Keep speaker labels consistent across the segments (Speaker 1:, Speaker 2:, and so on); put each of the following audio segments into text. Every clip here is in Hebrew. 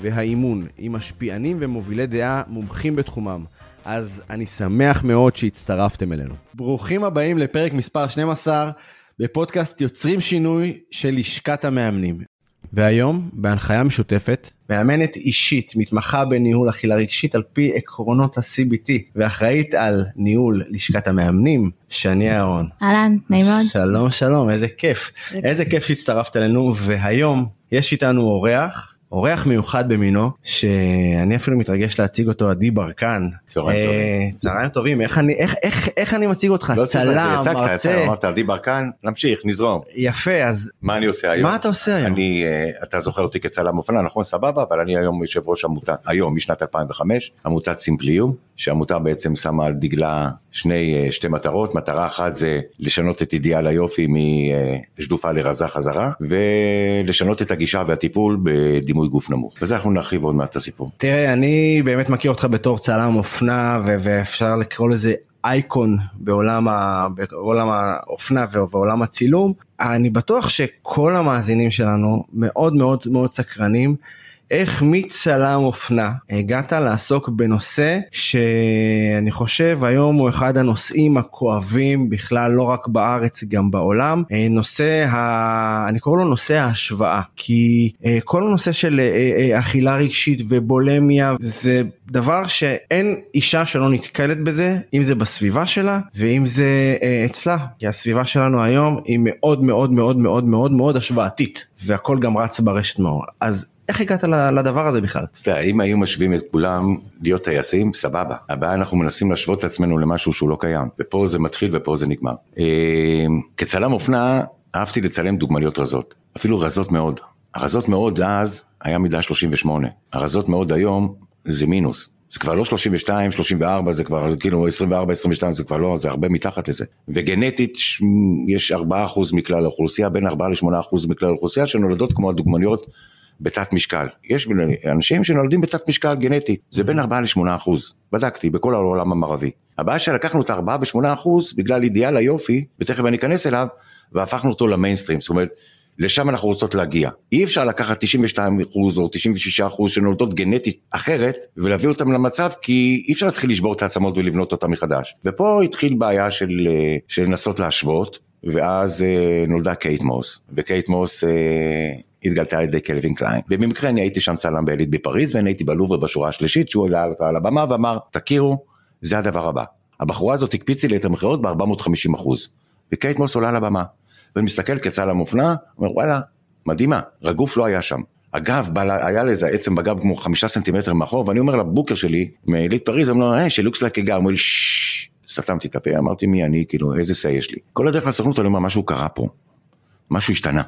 Speaker 1: והאימון, עם משפיענים ומובילי דעה מומחים בתחומם. אז אני שמח מאוד שהצטרפתם אלינו. ברוכים הבאים לפרק מספר 12 בפודקאסט יוצרים שינוי של לשכת המאמנים. והיום, בהנחיה משותפת, מאמנת אישית, מתמחה בניהול אכילה רגשית על פי עקרונות ה-CBT, ואחראית על ניהול לשכת המאמנים, שני אהרון.
Speaker 2: אהלן, נעים מאוד.
Speaker 1: שלום שלום, איזה כיף. איזה כיף שהצטרפת אלינו, והיום יש איתנו אורח. אורח מיוחד במינו שאני אפילו מתרגש להציג אותו עדי ברקן.
Speaker 3: צהריים טובים.
Speaker 1: צהריים טובים איך אני איך איך איך אני מציג אותך
Speaker 3: לא
Speaker 1: צלם מרצה
Speaker 3: אמרת עדי ברקן, נמשיך, נזרום.
Speaker 1: יפה אז
Speaker 3: מה אני עושה היום?
Speaker 1: מה אתה עושה היום?
Speaker 3: אני, אה, אתה זוכר אותי כצלם אופנה, נכון, סבבה, אבל אני היום יושב ראש עמותה, היום, משנת 2005, עמותת סימפליו, שעמותה בעצם שמה על דגלה שני, אה, שתי מטרות, מטרה אחת זה לשנות את אידיאל היופי משדופה לרזה חזרה, ולשנות את הגישה והטיפול בדימוי גוף נמוך. וזה אנחנו נרחיב עוד מעט את הסיפור.
Speaker 1: תראה אני באמת מכיר אותך בתור צלם אופנה ו- ואפשר לקרוא לזה אייקון בעולם, ה- בעולם האופנה ובעולם הצילום אני בטוח שכל המאזינים שלנו מאוד מאוד מאוד סקרנים איך מצלם אופנה הגעת לעסוק בנושא שאני חושב היום הוא אחד הנושאים הכואבים בכלל לא רק בארץ גם בעולם. אה, נושא ה... אני קורא לו נושא ההשוואה כי אה, כל הנושא של אה, אכילה רגשית ובולמיה זה דבר שאין אישה שלא נתקלת בזה אם זה בסביבה שלה ואם זה אצלה. כי הסביבה שלנו היום היא מאוד מאוד מאוד מאוד מאוד מאוד השוואתית והכל גם רץ ברשת מאוד אז איך הגעת לדבר הזה בכלל?
Speaker 3: אתה יודע, אם היו משווים את כולם להיות טייסים, סבבה. הבעיה אנחנו מנסים להשוות את עצמנו למשהו שהוא לא קיים, ופה זה מתחיל ופה זה נגמר. אה, כצלם אופנה, אהבתי לצלם דוגמניות רזות, אפילו רזות מאוד. הרזות מאוד אז היה מידה 38, הרזות מאוד היום זה מינוס. זה כבר לא 32, 34, זה כבר כאילו 24, 22, זה כבר לא, זה הרבה מתחת לזה. וגנטית יש 4% מכלל האוכלוסייה, בין 4 ל-8% מכלל האוכלוסייה שנולדות כמו הדוגמניות בתת משקל. יש אנשים שנולדים בתת משקל גנטית, זה בין 4 ל-8 אחוז. בדקתי, בכל העולם המערבי. הבעיה שלקחנו את ה-4 ו-8 אחוז בגלל אידיאל היופי, ותכף אני אכנס אליו, והפכנו אותו למיינסטרים. זאת אומרת, לשם אנחנו רוצות להגיע. אי אפשר לקחת 92 אחוז או 96 אחוז שנולדות גנטית אחרת, ולהביא אותם למצב, כי אי אפשר להתחיל לשבור את העצמות ולבנות אותם מחדש. ופה התחיל בעיה של, אה, של לנסות להשוות, ואז אה, נולדה קייט מוס, וקייט מוס אה, התגלתה על ידי קלווין קליין. במקרה אני הייתי שם צלם ב Elite בפריז, ואני הייתי בלובר בשורה השלישית, שהוא עלה על הבמה ואמר, תכירו, זה הדבר הבא. הבחורה הזאת הקפיצי לי את המכירות ב-450 אחוז, וקייט מוס עולה על הבמה. ואני מסתכל כצלם אופנה, אומר וואלה, מדהימה, רק גוף לא היה שם. הגב, היה לאיזה עצם בגב כמו חמישה סנטימטר מאחור, ואני אומר ל booker שלי, מ Elite פריז, אומר לו, היי, she looks לה כגר, אומר לי, ששש, סתמתי את הפה, אמרתי מי אני, כאילו, איזה say יש לי. כל הדרך לסוכנות אני אומר, משהו קרה פה, משהו השתנה.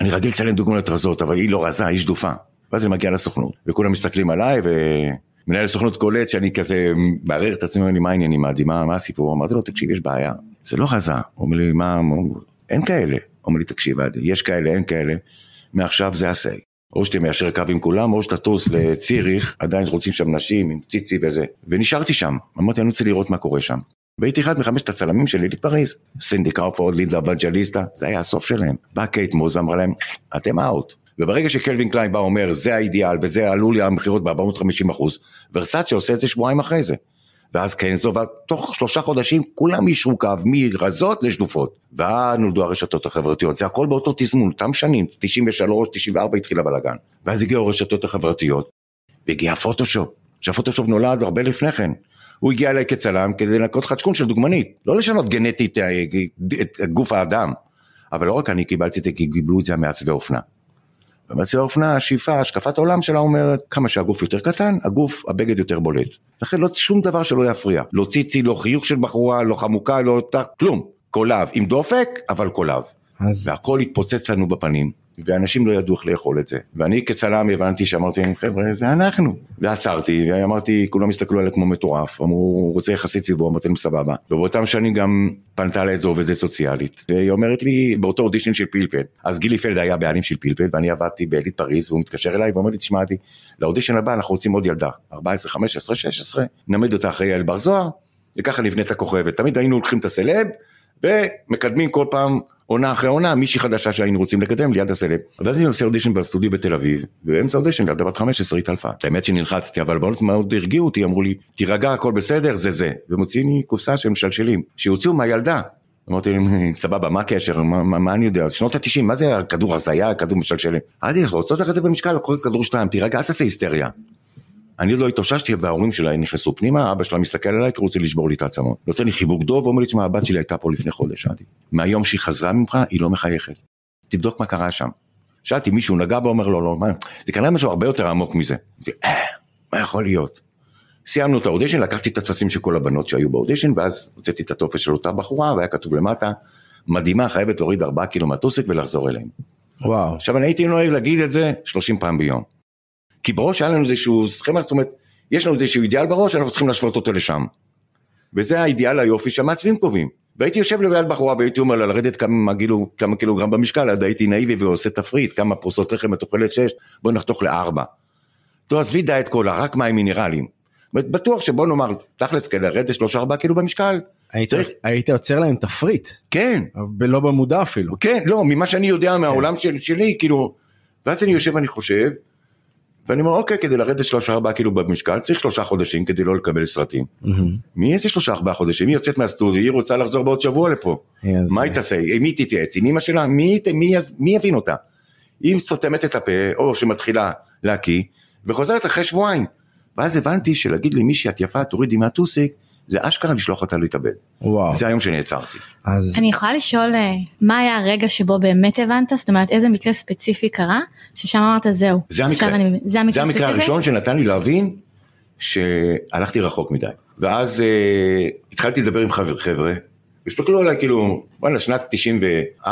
Speaker 3: אני רגיל לצלם דוגמנות רזות, אבל היא לא רזה, היא שדופה. ואז אני מגיע לסוכנות, וכולם מסתכלים עליי, ומנהל הסוכנות קולט שאני כזה מערער את עצמי, אומר לי, מה העניינים, מה, מה הסיפור? אמרתי לו, תקשיב, יש בעיה, זה לא רזה. הוא אומר לי, מה, מה?" אין כאלה. אומר לי, תקשיב, יש כאלה, אין כאלה, מעכשיו זה ה-say. או שאתה מיישר קו עם כולם, או שאתה טוס לציריך, עדיין רוצים שם נשים עם ציצי וזה. ונשארתי שם, אמרתי, אני רוצה לראות מה קורה שם. והייתי אחד מחמשת הצלמים של Elite פריז. סינדי קרופורד, לינדה אבנג'ליסטה, זה היה הסוף שלהם. באה קייט מוס ואמרה להם, אתם out. וברגע שקלווין קליין בא אומר, זה האידיאל, וזה העלה לי המכירות ב-450 אחוז, ורסאצ'ה עושה את זה שבועיים אחרי זה. ואז קנזו, ותוך שלושה חודשים כולם יישרו קו מרזות לשדופות. ואז נולדו הרשתות החברתיות, זה הכל באותו תזמון, אותם שנים, 93, 94 התחיל הבלאגן. ואז הגיעו הרשתות החברתיות, והגיע הפוטושופ, שהפוטושופ נולד הרבה לפני כן. הוא הגיע אליי כצלם כדי לנקות חדשקון של דוגמנית, לא לשנות גנטית אה, את גוף האדם. אבל לא רק אני קיבלתי את זה, כי קיבלו את זה המעצבי אופנה. ומעצבי האופנה, השאיפה, השקפת העולם שלה אומרת, כמה שהגוף יותר קטן, הגוף, הבגד יותר בולט. לכן לא שום דבר שלא יפריע. לא ציצי, לא חיוך של בחורה, לא חמוקה, לא תח, כלום. קולב, עם דופק, אבל קולב.
Speaker 1: אז
Speaker 3: והכל התפוצץ לנו בפנים, ואנשים לא ידעו איך לאכול את זה. ואני כצלם הבנתי שאמרתי להם, חבר'ה, זה אנחנו. ועצרתי, ואמרתי, כולם הסתכלו עליי כמו מטורף, אמרו, הוא רוצה יחסית ציבור, אמרתי להם, סבבה. ובאותם שנים גם פנתה לאיזו עובדת סוציאלית, והיא אומרת לי, באותו אודישן של פלפל, אז גילי פלד היה בעלים של פלפל, ואני עבדתי בעלית פריז, והוא מתקשר אליי ואומר לי, תשמע, לאודישן הבא אנחנו רוצים עוד ילדה, 14, 15, 16, נעמד אותה אחרי יעל בר זוהר, וככה נבנה את הכוכבת. תמיד היינו לוקחים את הסלב, ומקדמים כל פעם עונה אחרי עונה מישהי חדשה שהיינו רוצים לקדם ליד הסלב. ואז אני עושה אודישן בסטודיו בתל אביב, ובאמצע אודישן ילדה בת 15 התעלפה. האמת שנלחצתי, אבל בנות מאוד הרגיעו אותי, אמרו לי, תירגע, הכל בסדר, זה זה. ומוציאים לי קופסה של משלשלים, שהוציאו מהילדה. אמרתי להם, סבבה, מה הקשר, מה, מה, מה אני יודע, שנות התשעים, מה זה הכדור הזיה, כדור משלשלים? אמרתי, רוצות ללכת במשקל, כל כדור שתיים, תירגע, אל תעשה היסטריה. אני עוד לא התאוששתי וההורים שלה נכנסו פנימה, אבא שלה מסתכל עליי כי הוא רוצה לשבור לי את העצמות. נותן לי חיבוק דוב ואומר לי, תשמע, הבת שלי הייתה פה לפני חודש, שאלתי. מהיום שהיא חזרה ממך, היא לא מחייכת. תבדוק מה קרה שם. שאלתי, מישהו נגע בו, אומר לו, לא, מה, זה כנראה משהו הרבה יותר עמוק מזה. אה, מה יכול להיות? סיימנו את האודישן, לקחתי את הטפסים של כל הבנות שהיו באודישן, ואז הוצאתי את הטופס של אותה בחורה, והיה כתוב למטה, מדהימה, חייבת להוריד 4 קילו מהטוסיק ולחזור אליהם.
Speaker 1: וואו.
Speaker 3: עכשיו אני הייתי נוהג להגיד את זה 30 פעם ביום. כי בראש היה לנו איזשהו סכמה, זאת אומרת, יש לנו איזשהו אידיאל בראש, אנחנו צריכים להשוות אותו לשם. וזה האידיאל היופי שהמעצבים קובעים. והייתי יושב ליד בחורה והייתי אומר לה לרדת כמה, גילו, כמה קילוגרם במשקל, אז הייתי נאיבי ועושה תפריט, כמה פרוסות לחם את אוכלת שש, בואי נחתוך לארבע. טוב, עזבי דיאט קולה, רק מים מינרליים. בטוח שבוא נאמר, תכלס כדי לרדת שלושה ארבעה קילו במשקל.
Speaker 1: היית, צריך... היית יוצר להם תפריט.
Speaker 3: כן.
Speaker 1: ולא במודע אפילו.
Speaker 3: כן, לא, ממה שאני יודע מהעולם כן. של, שלי, כאילו, ואז אני יושב ואני חושב, ואני אומר, אוקיי, כדי לרדת שלושה ארבעה קילו במשקל, צריך שלושה חודשים כדי לא לקבל סרטים. מי איזה שלושה ארבעה חודשים? היא יוצאת מהסטודיו, היא רוצה לחזור בעוד שבוע לפה. מה היא תעשה? מי תתייעץ? עם אמא שלה? מי יבין אותה? היא סותמת את הפה, או שמתחילה להקיא, וחוזרת אחרי שבועיים. ואז הבנתי שלהגיד למישהי את יפה, תורידי מהטוסיק, זה אשכרה לשלוח אותה להתאבד. וואו. זה היום שנעצרתי.
Speaker 2: אז... אני יכולה לשאול אה, מה היה הרגע שבו באמת הבנת? זאת אומרת איזה מקרה ספציפי קרה? ששם אמרת זהו.
Speaker 3: זה המקרה. אני... זה המקרה, זה המקרה הראשון שנתן לי להבין שהלכתי רחוק מדי. ואז אה, התחלתי לדבר עם חבר, חבר'ה, הסתכלו עליי כאילו, וואלה, שנת 94-5,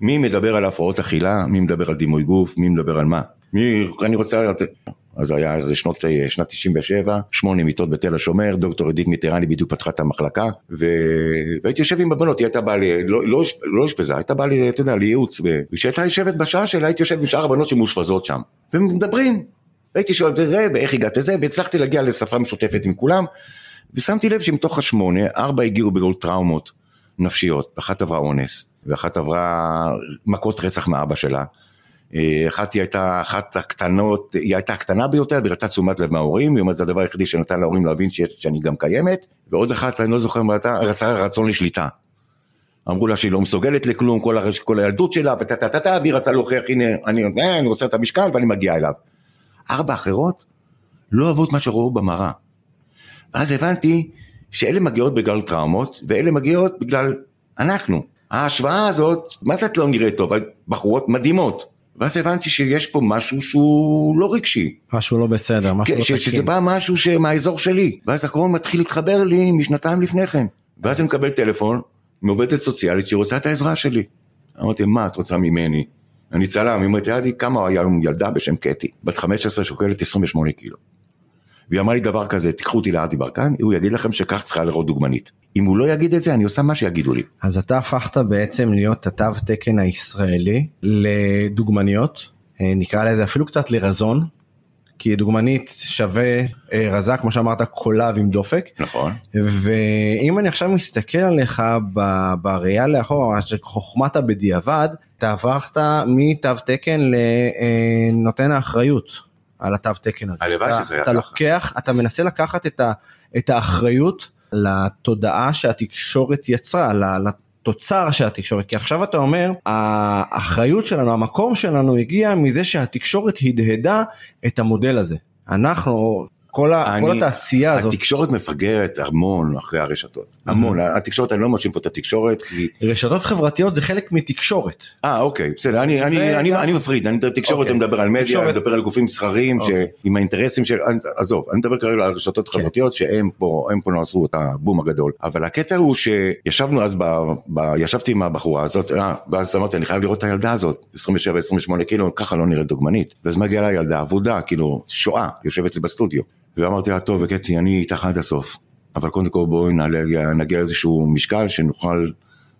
Speaker 3: מי מדבר על הפרעות אכילה, מי מדבר על דימוי גוף, מי מדבר על מה. מי, אני רוצה אז היה זה שנות, אה, שנת 97, שמונה מיטות בתל השומר, דוקטור עדית מיטרני בדיוק פתחה את המחלקה, ו... והייתי יושב עם הבנות, היא הייתה באה לי, לא, לא, לא אשפזה, הייתה באה לי, אתה יודע, לייעוץ, וכשהייתה יושבת בשעה שלה, הייתי יושב עם שאר הבנות שמאושפזות שם, ומדברים, הייתי שואל את זה, ואיך הגעת לזה, והצלחתי להגיע לשפה משותפת עם כולם, ושמתי לב שמתוך השמונה, ארבע הגיעו בגלל טראומות נפשיות, אחת עברה אונס, ואחת עברה מכות רצח מאבא שלה. אה, אחת היא הייתה אחת הקטנות, היא הייתה הקטנה ביותר והיא רצתה תשומת לב מההורים, היא אומרת זה הדבר היחידי שנתן להורים להבין שאני גם קיימת, ועוד אחת, אני לא זוכר מה הייתה, רצה רצון לשליטה. אמרו לה שהיא לא מסוגלת לכלום, כל, הרש, כל הילדות שלה, וטה טה טה טה, והיא רצה להוכיח, הנה, אני, אה, אני רוצה את המשקל ואני מגיע אליו. ארבע אחרות לא אהבו את מה שראו במראה. ואז הבנתי שאלה מגיעות בגלל טראומות, ואלה מגיעות בגלל אנחנו. ההשוואה הזאת, מה זה את לא נראית טוב? בחורות מדהימות. ואז הבנתי שיש פה משהו שהוא לא רגשי.
Speaker 1: משהו לא בסדר, משהו
Speaker 3: כן,
Speaker 1: לא תקין.
Speaker 3: שזה בא משהו מהאזור שלי. ואז הקרון מתחיל להתחבר לי משנתיים לפני כן. ואז אני מקבל טלפון מעובדת סוציאלית שרוצה את העזרה שלי. אמרתי, מה את רוצה ממני? אני צלם, היא אומרת, לי כמה היה היום ילדה בשם קטי, בת 15 שוקלת 28 קילו. והיא אמרה לי דבר כזה, תיקחו אותי לאדי ברקן, הוא יגיד לכם שכך צריכה לראות דוגמנית. אם הוא לא יגיד את זה, אני עושה מה שיגידו לי.
Speaker 1: אז אתה הפכת בעצם להיות התו תקן הישראלי לדוגמניות, אה, נקרא לזה אפילו קצת לרזון, כי דוגמנית שווה אה, רזה, כמו שאמרת, קולב עם דופק.
Speaker 3: נכון.
Speaker 1: ואם אני עכשיו מסתכל עליך בראייה לאחור, חוכמת הבדיעבד, אתה הפכת מתו תקן לנותן אה, האחריות. על התו תקן הזה.
Speaker 3: הלוואי שזה היה
Speaker 1: ככה. אתה לוקח, אתה מנסה לקחת את, ה, את האחריות לתודעה שהתקשורת יצרה, לתוצר של התקשורת, כי עכשיו אתה אומר, האחריות שלנו, המקום שלנו הגיע מזה שהתקשורת הדהדה את המודל הזה. אנחנו, כל, ה,
Speaker 3: אני-
Speaker 1: כל התעשייה הזאת,
Speaker 3: התקשורת מפגרת המון אחרי הרשתות, המון, התקשורת, אני לא מאשים פה את התקשורת, כי...
Speaker 1: רשתות חברתיות זה חלק מתקשורת.
Speaker 3: אה, אוקיי, בסדר, אני, אני,
Speaker 1: וגם-
Speaker 3: אני, אני מפריד, אני תקשורת,
Speaker 1: אוקיי.
Speaker 3: אני מדבר על מדיה,
Speaker 1: תקשורת.
Speaker 3: אני מדבר על גופים מסחריים,
Speaker 1: אוקיי.
Speaker 3: שעם האינטרסים של, אני- עזוב, אני מדבר כרגע על רשתות
Speaker 1: כן.
Speaker 3: חברתיות שהם פה, הם פה לא עשו את הבום הגדול, אבל הקטע הוא שישבנו אז, ב, ב, ישבתי עם הבחורה הזאת, אה, ואז אמרתי, אני חייב לראות את הילדה הזאת, 27-28 קילו, ככה לא נראית דוגמנית, ואז מגיעה לה ילדה אבודה, כאילו, שואה, יושבת לי בסטודיו, ואמרתי לה, טוב, וקטי, אני איתך עד הסוף, אבל קודם כל בואי נעלה- נגיע לאיזשהו משקל שנוכל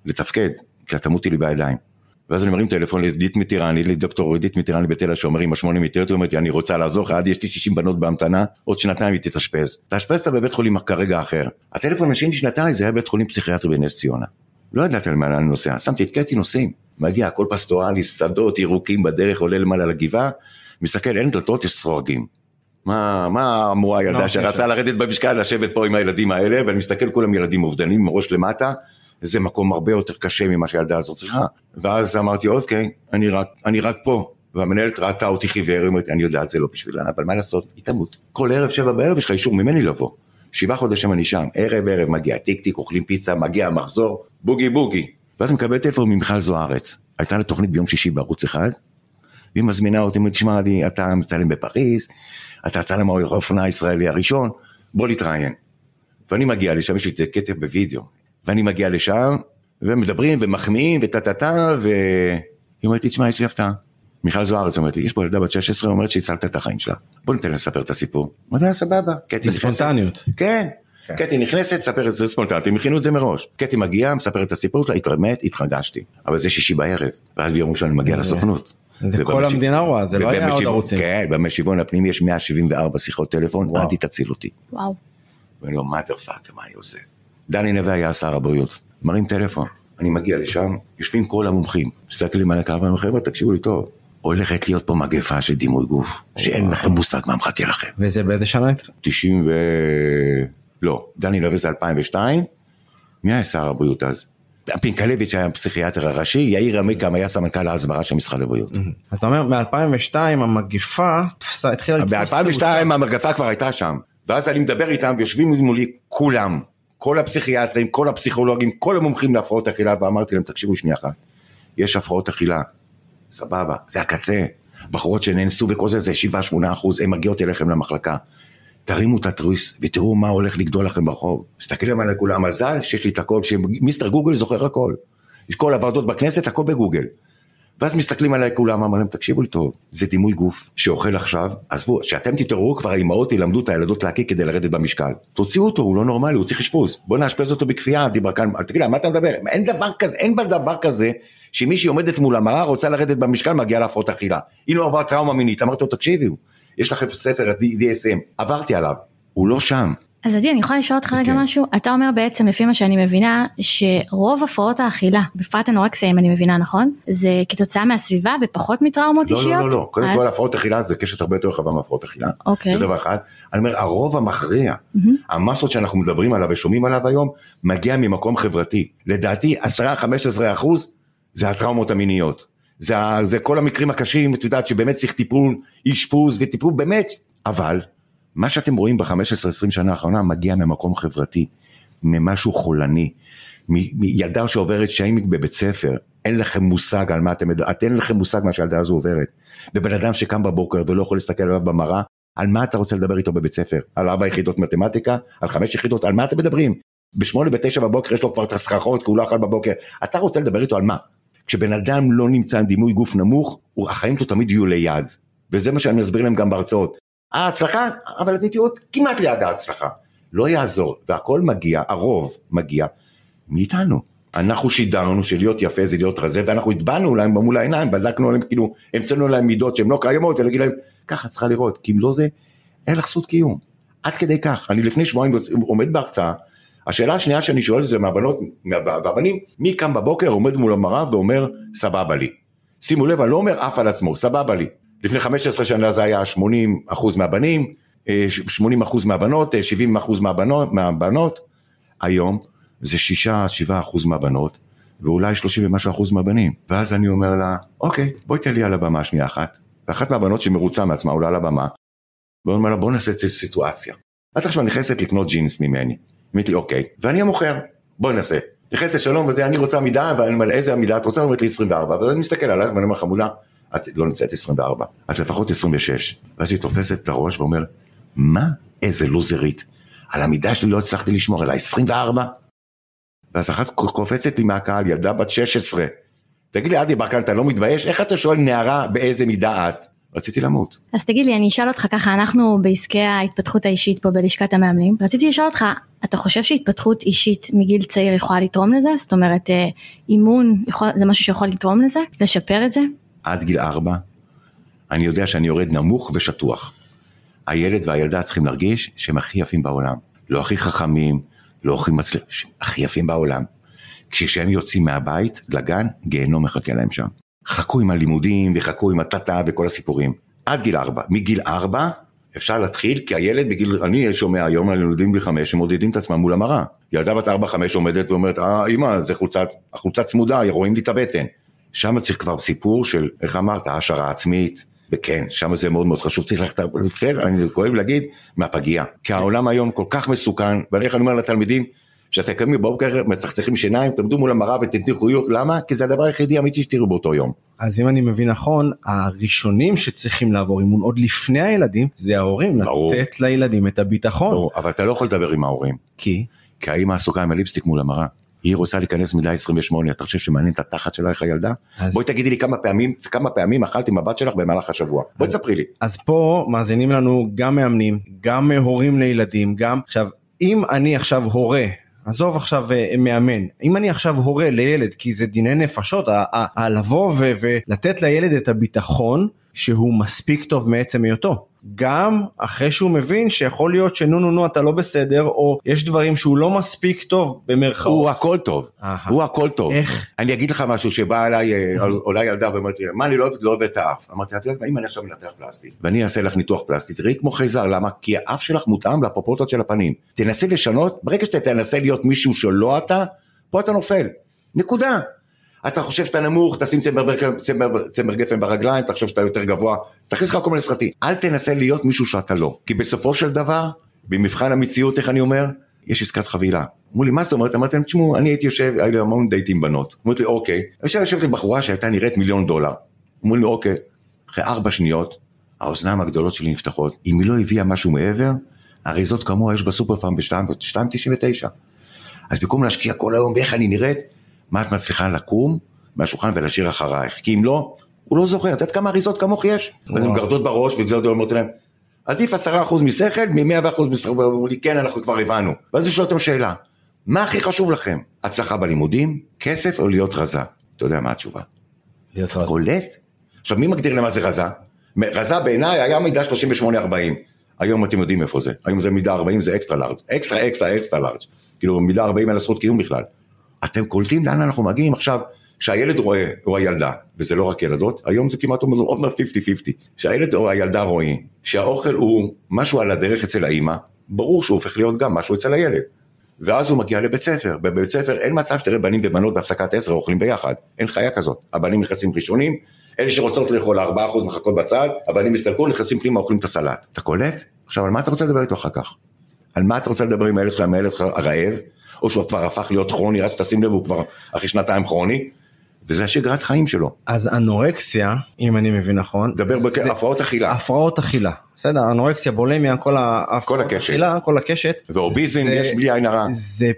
Speaker 3: לתפקד, כי את תמותי לי בידיים. ואז אני מרים טלפון לעדית מטירני, לדוקטור עדית מטירני בתל השומר עם השמונה מיטריות, היא אומרת לי, אני רוצה לעזור לך, עד יש לי 60 בנות בהמתנה, עוד שנתיים היא תתאשפז. תאשפז אותה בבית חולים כרגע אחר. הטלפון השני שנתן לי זה היה בית חולים פסיכיאטרי בנס ציונה. לא ידעתי על מה אני נוסע, שמתי את קטי נוסעים. מגיע הכל פסטורלי, שדות ירוקים בדרך, עולה למעלה לגבעה, מסתכל, אין דלתות, יש סורגים. מה, מה אמורה הילדה
Speaker 1: עושים
Speaker 3: שרצה
Speaker 1: שם?
Speaker 3: לרדת במשקל, לשבת פה עם הילדים האלה, ואני מסתכל, כולם ילדים אובדנים, עם ראש למטה, זה מקום הרבה יותר קשה ממה שהילדה הזאת צריכה. ואז אמרתי, אוקיי, אני רק, אני רק פה. והמנהלת ראתה אותי חיוור, היא אומרת, אני יודעת, זה לא בשבילה, אבל מה לעשות, היא תמות. כל ערב שבע בערב יש לך אישור ממני לבוא. שבעה חודשים אני שם, ערב ערב מגיע טיק טיק, אוכלים פיצה, מגיע המחזור, בוגי בוגי. ואז אני מקבל טלפון ממיכל זוארץ. הייתה לה תוכנית ביום שישי בערוץ אחד, והיא מזמינה אותי, אומרת, תשמע, אתה מצלם בפריז, אתה הצלם האופנה הישראלי הראשון, בוא נתראיין. ואני מגיע לשם, יש לי את זה קטע בווידאו, ואני מגיע לשם, ומדברים ומחמיאים וטה טה טה, והיא אומרת לי, תשמע, יש לי הפתעה. מיכל זוארץ אומרת לי, יש פה ילדה בת 16, אומרת שהצלת את החיים שלה. בוא ניתן לה לספר את הסיפור. אמרתי סבבה. קטי נכנסת.
Speaker 1: בספונטניות.
Speaker 3: כן.
Speaker 1: כן.
Speaker 3: קטי נכנסת, ספרת את זה ספונטנטי, הם הכינו את זה מראש. קטי מגיעה, מספרת את הסיפור שלה, התרמת, התרגשתי. אבל זה שישי בערב, ואז ביום ראשון אני מגיע
Speaker 1: זה-
Speaker 3: לסוכנות.
Speaker 1: זה כל
Speaker 3: ובמשיב-
Speaker 1: המדינה רואה, זה לא היה עוד ערוצים.
Speaker 3: כן, במשיבון הפנימי יש 174 שיחות טלפון,
Speaker 1: וואו.
Speaker 3: עדי תציל אותי.
Speaker 2: וואו.
Speaker 3: ואני אומר, מאדר פאקר, מה אני עושה? דני נווה היה שר הבריאות, מרים טלפון, אני מגיע לשם, יושבים כל המומחים, מסתכלים על הקו, ואומרים, חבר'ה, תקשיבו לי טוב, הולכת להיות פה מגפה של דימוי גוף, שאין. לכם מושג מה מחכה לכם.
Speaker 1: וזה באיזה שנה?
Speaker 3: 90 ו... לא, דני נווה זה 2002, מי היה שר הבריאות אז? פינקלביץ' היה הפסיכיאטר הראשי, יאיר עמיקם היה סמנכ"ל ההסברה של משרד הבריאות.
Speaker 1: אז אתה אומר, מ-2002 המגיפה תפסה, התחילה לתפוס
Speaker 3: ב-2002 המגפה כבר הייתה שם, ואז אני מדבר איתם ויושבים מולי כולם, כל הפסיכיאטרים, כל הפסיכולוגים, כל המומחים להפרעות אכילה, ואמרתי להם, תקשיבו שנייה אחת, יש הפרעות אכילה, סבבה, זה הקצה, בחורות שנאנסו וכל זה, זה 7-8 אחוז, הן מגיעות אליכם למחלקה. תרימו את התריס ותראו מה הולך לגדול לכם ברחוב. מסתכלים עליי כולם, מזל שיש לי את הכל, שמיסטר גוגל זוכר הכל. יש כל הוועדות בכנסת, הכל בגוגל. ואז מסתכלים עליי כולם, אמר להם, תקשיבו לי טוב, זה דימוי גוף שאוכל עכשיו, עזבו, שאתם תתעוררו, כבר האימהות ילמדו את הילדות להקיא כדי לרדת במשקל. תוציאו אותו, הוא לא נורמלי, הוא צריך אשפוז. בוא נאשפז אותו בכפייה, דיבר כאן, תגיד לה, על מה אתה מדבר? אין דבר כזה, אין דבר כזה, שמישהי עומדת מול המראה, רוצה לרדת במשקל, מגיעה להפרעות אכילה. היא לא עברה טראומה מינית, אמרתי לו, תקשיבו, יש לכם ספר ה-DSM, עברתי עליו, הוא לא שם.
Speaker 2: אז עדי אני יכולה לשאול אותך רגע
Speaker 3: כן.
Speaker 2: משהו? אתה אומר בעצם לפי מה שאני מבינה שרוב הפרעות האכילה, בפרט אנורקסיה אם אני מבינה נכון, זה כתוצאה מהסביבה ופחות מטראומות
Speaker 3: לא,
Speaker 2: אישיות?
Speaker 3: לא, לא, לא, קודם
Speaker 2: אז-
Speaker 3: כל הפרעות אכילה זה קשת הרבה יותר רחבה מהפרעות אכילה.
Speaker 2: אוקיי.
Speaker 3: זה דבר אחד. אני אומר, הרוב המכריע,
Speaker 2: מהמם.
Speaker 3: המסות שאנחנו מדברים עליו ושומעים עליו היום, מגיע ממקום חברתי. לדעתי 10-15 אחוז זה הטראומות המיניות. זה, זה כל המקרים הקשים, את יודעת, שבאמת צריך טיפול, אשפוז וטיפול באמת, אבל מה שאתם רואים ב-15-20 שנה האחרונה מגיע ממקום חברתי, ממשהו חולני, מילדה שעוברת שיימינג בבית ספר, אין לכם מושג על מה אתם, את- אין לכם מושג מה שהילדה הזו עוברת. ובן אדם שקם בבוקר ולא יכול להסתכל עליו במראה, על מה אתה רוצה לדבר איתו בבית ספר? על ארבע יחידות מתמטיקה? על חמש יחידות? על מה אתם מדברים? בשמונה, בתשע בבוקר יש לו כבר את הסככות, כי הוא לא אכל בבוקר. אתה רוצה לדבר איתו על מה? כשבן אדם לא נמצא עם דימוי גוף נמוך, החיים שלו תמיד יהיו ליד. וזה מה שאני מסביר להם גם בהרצאות. ההצלחה, אבל אתם תראו כמעט ליד ההצלחה. לא יעזור, והכל מגיע, הרוב מגיע מאיתנו. אנחנו שידרנו שלהיות יפה זה להיות רזה, ואנחנו הטבענו להם מול העיניים, בדקנו להם, כאילו, המצאנו להם מידות שהן לא קיימות, ולהגיד להם, ככה צריכה לראות, כי אם לא זה, אין לך זכות קיום. עד כדי כך. אני לפני שבועיים עומד בהרצאה, השאלה השנייה שאני שואל זה מהבנות מה- והבנים, מי קם בבוקר, עומד מול המראה ואומר, סבבה לי. שימו לב, אני לא אומר עף על עצמו, סבבה לי. לפני 15 שנה זה היה 80 אחוז מהבנים, אה, 80 אחוז מהבנות, אה, 70 אחוז מהבנות, מהבנות, היום זה 6-7 אחוז מהבנות, ואולי 30 ומשהו אחוז מהבנים. ואז אני אומר לה, אוקיי, בואי תן לי על הבמה שנייה אחת. ואחת מהבנות שמרוצה מעצמה עולה על הבמה, והוא אומר לה, בוא נעשה את סיטואציה. את עכשיו נכנסת לקנות ג'ינס ממני. אמרתי לי, אוקיי, ואני המוכר, בוא נעשה. נכנסת שלום וזה, אני רוצה מידה, אומר, איזה המידה את רוצה? אומרת לי 24, ואז אני מסתכל עלייך ואני אומר, חמודה, את לא נמצאת 24, את לפחות 26. ואז היא תופסת את הראש ואומר, מה? איזה לוזרית. על המידה שלי לא הצלחתי לשמור, על ה-24? ואז אחת קופצת לי מהקהל, ילדה בת 16. תגיד לי, עדי ברקן, אתה לא מתבייש? איך אתה שואל נערה באיזה מידה את? רציתי למות.
Speaker 2: אז תגיד לי, אני אשאל אותך ככה, אנחנו בעסקי ההתפתחות האישית פה בלשכת המאמנים, רציתי לשאול אותך, אתה חושב שהתפתחות אישית מגיל צעיר יכולה לתרום לזה? זאת אומרת, אה, אימון יכול, זה משהו שיכול לתרום לזה? לשפר את זה?
Speaker 3: עד גיל ארבע, אני יודע שאני יורד נמוך ושטוח. הילד והילדה צריכים להרגיש שהם הכי יפים בעולם. לא הכי חכמים, לא הכי מצליחים, הכי יפים בעולם. כשהם יוצאים מהבית לגן, גיהנום מחכה להם שם. חכו עם הלימודים וחכו עם הטאטה וכל הסיפורים. עד גיל ארבע. מגיל ארבע אפשר להתחיל, כי הילד בגיל, אני שומע היום על ילדים בגיל חמש שמודדים את עצמם מול המראה. ילדה בת ארבע חמש עומדת ואומרת, אה אמא, זה חולצת, החולצה צמודה, רואים לי את הבטן. שם צריך כבר סיפור של, איך אמרת, העשרה עצמית, וכן, שם זה מאוד מאוד חשוב, צריך ללכת, אני כואב להגיד, מהפגייה. כי העולם היום כל כך מסוכן, ואני אומר לתלמידים, שאתם קמים בבוקר, מצחצחים שיניים, תעמדו מול המראה ותתנו חיוך, למה? כי זה הדבר היחידי האמיתי שתראו באותו יום.
Speaker 1: אז אם אני מבין נכון, הראשונים שצריכים לעבור אימון עוד לפני הילדים, זה ההורים, ברור. לתת לילדים את הביטחון. ברור,
Speaker 3: אבל אתה לא יכול לדבר עם ההורים.
Speaker 1: כי?
Speaker 3: כי האמא עסוקה עם הליפסטיק מול המראה. היא רוצה להיכנס מידה 28, אתה חושב שמעניין את התחת שלה איך הילדה? אז... בואי תגידי לי כמה פעמים, כמה פעמים אכלת עם הבת שלך במהלך השבוע. בואי תספרי לי.
Speaker 1: אז פה מאזינים לנו גם מאמנים, גם הורים לילדים, גם... עכשיו, אם אני עכשיו הורה עזוב עכשיו אה, מאמן, אם אני עכשיו הורה לילד, כי זה דיני נפשות, לבוא ולתת לילד את הביטחון שהוא מספיק טוב מעצם היותו. גם אחרי שהוא מבין שיכול להיות שנו נו נו אתה לא בסדר או יש דברים שהוא לא מספיק טוב במרכאות.
Speaker 3: הוא הכל טוב, הוא הכל טוב. איך? אני אגיד לך משהו שבא אליי אה, עולה ילדה ואומרת לי מה אני לא, לא אוהב את האף. אמרתי את יודעת מה אם אני עכשיו מנתח פלסטי ואני אעשה לך ניתוח פלסטי תראי כמו חייזר למה? כי האף שלך מותאם לפרופורציות של הפנים. תנסי לשנות ברגע שאתה תנסה להיות מישהו שלא אתה פה אתה נופל. נקודה. אתה חושב שאתה נמוך, תשים צמר, צמר, צמר גפן ברגליים, אתה חושב שאתה יותר גבוה, תכניס לך כל מיני סרטים. אל תנסה להיות מישהו שאתה לא. כי בסופו של דבר, במבחן המציאות, איך אני אומר, יש עסקת חבילה. אמרו לי, מה זאת אומרת? אמרתי להם, תשמעו, אני הייתי יושב, היה לי המון דייטים בנות. אמרתי לי, אוקיי. עכשיו יושבת עם בחורה שהייתה נראית מיליון דולר. אמרו לי, אוקיי. אחרי ארבע שניות, האוזניים הגדולות שלי נפתחות. אם היא לא הביאה משהו מעבר, הרי זאת כמוה יש בסופר פארם ב-2.99. אז במקום להשקיע כל היום באיך אני נראית, מה את מצליחה לקום מהשולחן ולשיר אחרייך? כי אם לא, הוא לא זוכר, את יודעת כמה אריזות כמוך יש? אז הן גרדות בראש וזה עוד אומרות להם, עדיף עשרה אחוז משכל ממאה אחוז משכל, ואמרו לי כן אנחנו כבר הבנו. ואז אני שואל אותם שאלה, מה הכי חשוב לכם? הצלחה בלימודים, כסף או להיות רזה? אתה יודע מה התשובה.
Speaker 1: להיות רזה.
Speaker 3: קולט? עכשיו מי מגדיר למה זה רזה? רזה בעיניי היה מידה 38-40. היום אתם יודעים איפה זה. היום זה מידה 40 זה extra large. extra extra extra large. כאילו מידה 40 אין לה זכות קיום בכלל. אתם קולטים לאן אנחנו מגיעים עכשיו, שהילד רואה, או הילדה, וזה לא רק ילדות, היום זה כמעט אומר עוד מעט 50-50, שהילד או הילדה רואים שהאוכל הוא משהו על הדרך אצל האימא, ברור שהוא הופך להיות גם משהו אצל הילד. ואז הוא מגיע לבית ספר, בבית ספר אין מצב שתראה בנים ובנות בהפסקת עשר אוכלים ביחד, אין חיה כזאת, הבנים נכנסים ראשונים, אלה שרוצות לאכול 4% מחכות בצד, הבנים מסתלקו, נכנסים פנימה, אוכלים את הסלט. אתה קולט? עכשיו, על מה אתה רוצה לדבר איתו אחר כך? על מה אתה רוצה לדבר עם הילד שלך, עם הילד שלך הרעב, או שהוא כבר הפך להיות כרוני, רק שתשים לב, הוא כבר אחרי שנתיים כרוני, וזה השגרת חיים שלו.
Speaker 1: אז אנורקסיה, אם אני מבין נכון,
Speaker 3: דבר בהפרעות אכילה.
Speaker 1: הפרעות אכילה. בסדר, אנורקסיה, בולמיה, כל ההפרעות אכילה, כל הקשת.
Speaker 3: ואוביזם יש בלי עין הרע.
Speaker 1: זה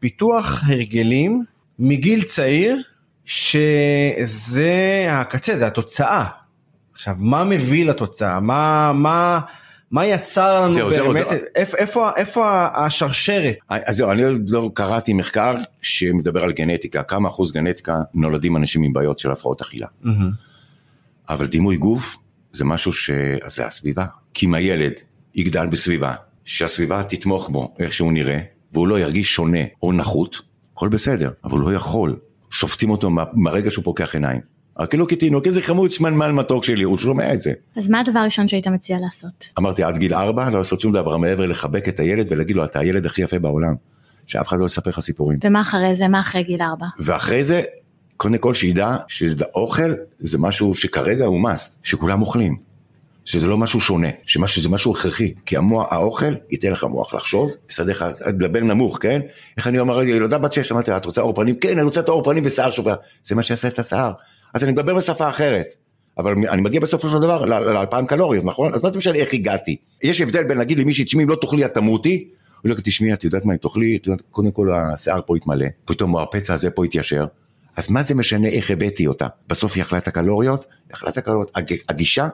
Speaker 1: פיתוח הרגלים מגיל צעיר, שזה הקצה, זה התוצאה. עכשיו, מה מביא לתוצאה? מה, מה, מה יצר לנו זהו, באמת, זהו, איפה, איפה, איפה השרשרת?
Speaker 3: אז זהו, אני עוד לא קראתי מחקר שמדבר על גנטיקה, כמה אחוז גנטיקה נולדים אנשים עם בעיות של הפרעות אכילה. Mm-hmm. אבל דימוי גוף זה משהו ש... זה הסביבה. כי אם הילד יגדל בסביבה, שהסביבה תתמוך בו איך שהוא נראה, והוא לא ירגיש שונה או נחות, הכל בסדר, אבל הוא לא יכול. שופטים אותו מהרגע שהוא פוקח עיניים. כאילו כתינוק, איזה חמוד שמנמן מתוק שלי, הוא שומע את זה.
Speaker 2: אז מה הדבר הראשון שהיית מציע לעשות?
Speaker 3: אמרתי עד גיל ארבע לא לעשות שום דבר מעבר לחבק את הילד ולהגיד לו אתה הילד הכי יפה בעולם. שאף אחד לא יספר לך סיפורים.
Speaker 2: ומה אחרי זה? מה אחרי גיל ארבע?
Speaker 3: ואחרי זה, קודם כל שידע שאוכל זה משהו שכרגע הוא must, שכולם אוכלים. שזה לא משהו שונה, שזה משהו הכרחי, כי המוח, האוכל ייתן לך מוח לחשוב, יסדר לך, לדבר נמוך, כן? איך אני אומר, ילדה בת שש, אמרתי לה, את רוצה עור פנים? כן, אני רוצה את העור פנים ושיער שובר, זה מה שיעשה את השיער. אז אני מדבר בשפה אחרת, אבל אני מגיע בסופו של דבר לאלפיים קלוריות, נכון? אז מה זה משנה איך הגעתי? יש הבדל בין להגיד למישהי, תשמעי, אם לא תאכלי את תמותי, הוא אומר, תשמעי, את יודעת מה, אם תאכלי, קודם כל השיער פה יתמלא, פתאום הפצע הזה פה יתיישר, אז מה זה משנה איך הבאתי אותה? בסוף היא אכלה את הקלוריות, היא אכלה את הקלוריות, הגישה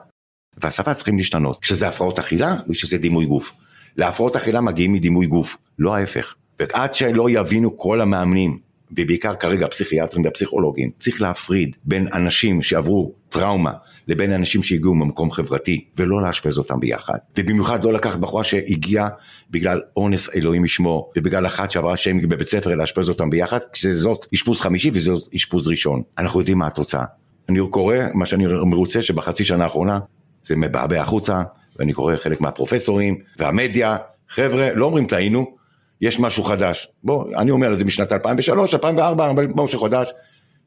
Speaker 3: והשפה צריכים להשתנות, כשזה הפרעות אכילה ושזה דימוי גוף. להפרעות אכילה מגיעים מדימוי גוף, לא ההפך. ועד שלא יבינו כל המאמנים, ובעיקר כרגע הפסיכיאטרים והפסיכולוגים, צריך להפריד בין אנשים שעברו טראומה לבין אנשים שהגיעו ממקום חברתי, ולא לאשפז אותם ביחד. ובמיוחד לא לקחת בחורה שהגיעה בגלל אונס אלוהים ישמור, ובגלל אחת שעברה שיימינג בבית ספר, לאשפז אותם ביחד, כשזאת אשפוז חמישי וזאת אשפוז ראשון. אנחנו יודעים מה התוצאה. אני קורא, מה שאני מרוצה שבחצי שנה האחרונה זה מבעבע החוצה, ואני קורא חלק מהפרופסורים והמדיה, חבר'ה, לא אומרים טעינו, יש משהו חדש. בוא, אני אומר את זה משנת 2003, 2004, אבל משהו חדש.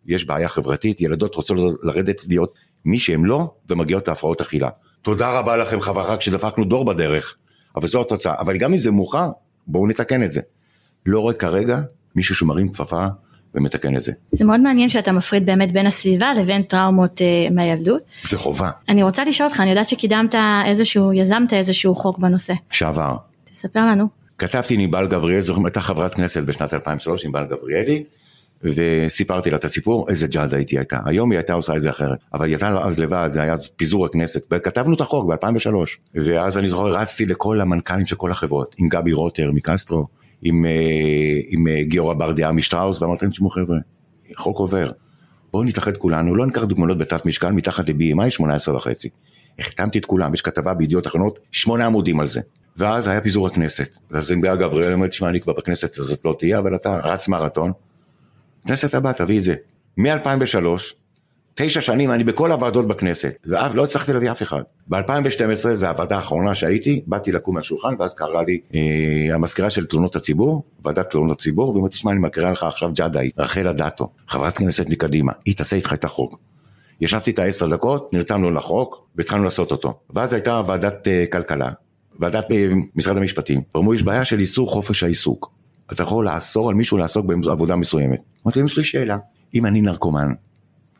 Speaker 3: יש בעיה חברתית, ילדות רוצות לרדת להיות מי שהם לא, ומגיעות להפרעות אכילה. תודה רבה לכם חברה, כשדפקנו דור בדרך, אבל זו התוצאה. אבל גם אם זה מאוחר, בואו נתקן את זה. לא רואה כרגע מישהו שמרים כפפה ומתקן את זה.
Speaker 2: זה מאוד מעניין שאתה מפריד באמת בין הסביבה לבין טראומות uh, מהילדות.
Speaker 3: זה חובה.
Speaker 2: אני רוצה לשאול אותך, אני יודעת שקידמת איזשהו, יזמת איזשהו חוק בנושא.
Speaker 3: שעבר.
Speaker 2: תספר לנו.
Speaker 3: כתבתי עם ענבל גבריאל, זוכרים, הייתה חברת כנסת בשנת 2003 עם ענבל גבריאלי, וסיפרתי לה את הסיפור, איזה ג'אדה הייתי הייתה. היום היא הייתה עושה את זה אחרת, אבל היא הייתה אז לבד, זה היה פיזור הכנסת, וכתבנו את החוק ב-2003. ואז אני זוכר, רצתי לכל המנכ"לים של כל החברות, עם גבי רוטר מקסטרו, עם, אה, עם אה, גיורא ברדיה משטראוס, ואמרתי להם, תשמעו חבר'ה, חוק עובר, בואו נתאחד כולנו, לא ניקח דוגמנות בתת משקל מתחת ל-BMI 18 וחצי. החתמתי את כולם, יש כתבה בידיעות אחרונות, שמונה עמודים על זה. ואז היה פיזור הכנסת, ואז זנביה גבריאל אומר, תשמע, אני כבר בכנסת הזאת לא תהיה, אבל אתה רץ מרתון, כנסת הבאה תביא את זה. מ-2003 תשע שנים אני בכל הוועדות בכנסת, ואף לא הצלחתי להביא אף אחד. ב-2012, זו הוועדה האחרונה שהייתי, באתי לקום מהשולחן, ואז קראה לי אה, המזכירה של תלונות הציבור, ועדת תלונות הציבור, והיא אומרת, תשמע, אני מקריאה לך עכשיו ג'אדאי, רחל אדטו, חברת כנסת מקדימה, היא תעשה איתך את החוק. ישבתי איתה עשר דקות, נרתמנו לחוק, והתחלנו לעשות אותו. ואז הייתה ועדת אה, כלכלה, ועדת משרד המשפטים, ואמרו, יש בעיה של איסור חופש העיסוק. אתה יכול לאסור על מישהו לעסוק בעבודה מסוימת. אמרתי להם, יש לי שאלה, אם אני נרקומן,